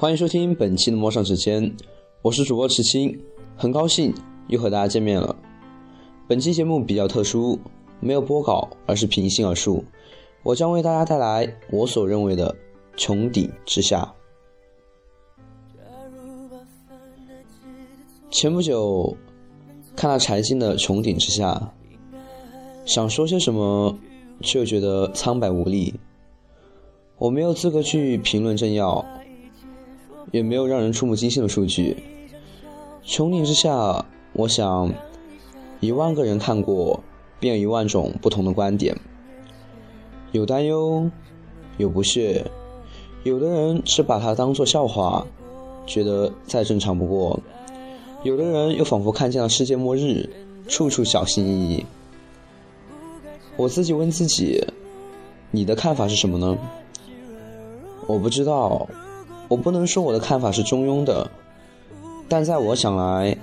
欢迎收听本期的陌上时间，我是主播池青，很高兴又和大家见面了。本期节目比较特殊，没有播稿，而是平心而述。我将为大家带来我所认为的穹顶之下。前不久看了柴静的《穹顶之下》，想说些什么，却又觉得苍白无力。我没有资格去评论政要。也没有让人触目惊心的数据。穹顶之下，我想，一万个人看过，便有一万种不同的观点。有担忧，有不屑，有的人是把它当作笑话，觉得再正常不过；有的人又仿佛看见了世界末日，处处小心翼翼。我自己问自己，你的看法是什么呢？我不知道。我不能说我的看法是中庸的，但在我想来，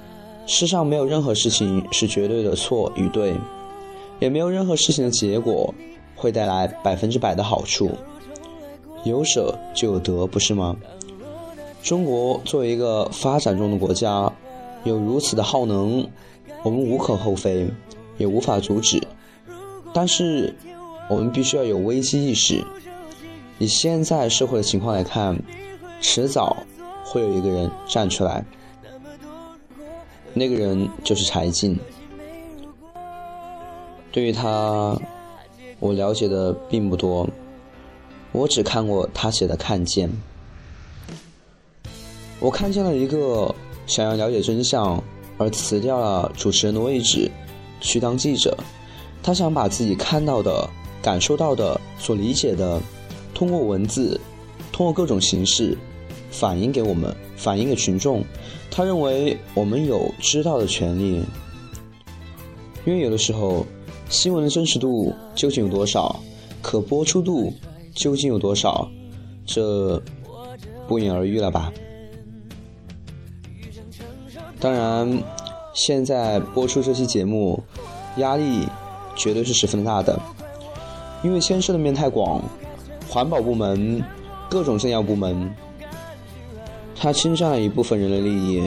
世上没有任何事情是绝对的错与对，也没有任何事情的结果会带来百分之百的好处。有舍就有得，不是吗？中国作为一个发展中的国家，有如此的耗能，我们无可厚非，也无法阻止。但是，我们必须要有危机意识。以现在社会的情况来看。迟早会有一个人站出来，那个人就是柴静。对于他，我了解的并不多，我只看过他写的《看见》。我看见了一个想要了解真相而辞掉了主持人的位置，去当记者。他想把自己看到的、感受到的、所理解的，通过文字。通过各种形式反映给我们，反映给群众。他认为我们有知道的权利，因为有的时候新闻的真实度究竟有多少，可播出度究竟有多少，这不言而喻了吧？当然，现在播出这期节目压力绝对是十分大的，因为牵涉的面太广，环保部门。各种政要部门，他侵占了一部分人的利益，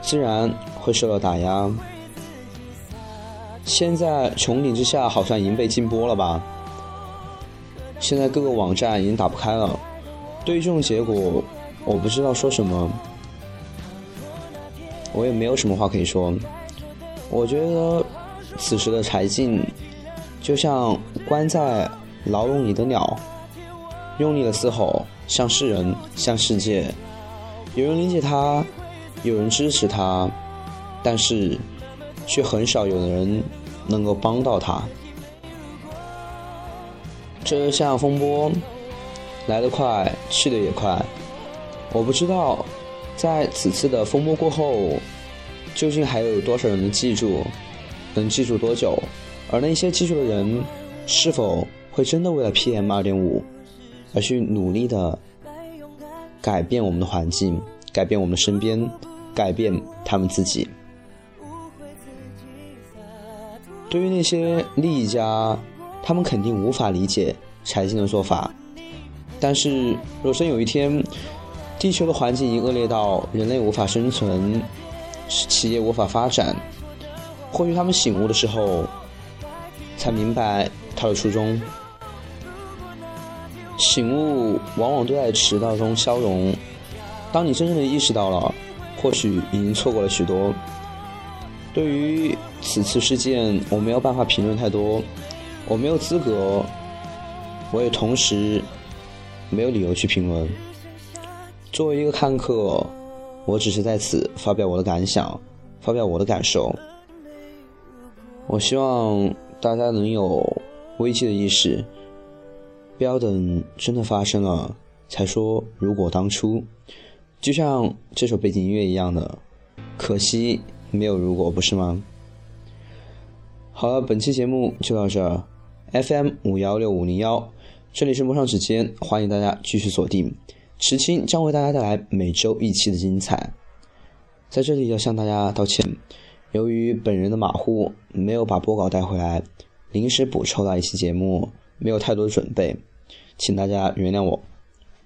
自然会受到打压。现在穹顶之下好像已经被禁播了吧？现在各个网站已经打不开了。对于这种结果，我不知道说什么，我也没有什么话可以说。我觉得此时的柴静，就像关在牢笼里的鸟。用力的嘶吼，向世人，向世界。有人理解他，有人支持他，但是却很少有人能够帮到他。这像风波，来得快，去得也快。我不知道，在此次的风波过后，究竟还有多少人能记住，能记住多久？而那些记住的人，是否会真的为了 PM 二点五？而去努力的改变我们的环境，改变我们身边，改变他们自己。对于那些利益家，他们肯定无法理解柴静的做法。但是，若真有一天，地球的环境已经恶劣到人类无法生存，企业无法发展，或许他们醒悟的时候，才明白他的初衷。醒悟往往都在迟到中消融。当你真正的意识到了，或许已经错过了许多。对于此次事件，我没有办法评论太多，我没有资格，我也同时没有理由去评论。作为一个看客，我只是在此发表我的感想，发表我的感受。我希望大家能有危机的意识。不要等真的发生了才说如果当初，就像这首背景音乐一样的，可惜没有如果，不是吗？好了，本期节目就到这儿，FM 五幺六五零幺，这里是陌上指尖，欢迎大家继续锁定，池青将为大家带来每周一期的精彩。在这里要向大家道歉，由于本人的马虎，没有把播稿带回来，临时补抽了一期节目。没有太多准备，请大家原谅我。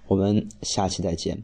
我们下期再见。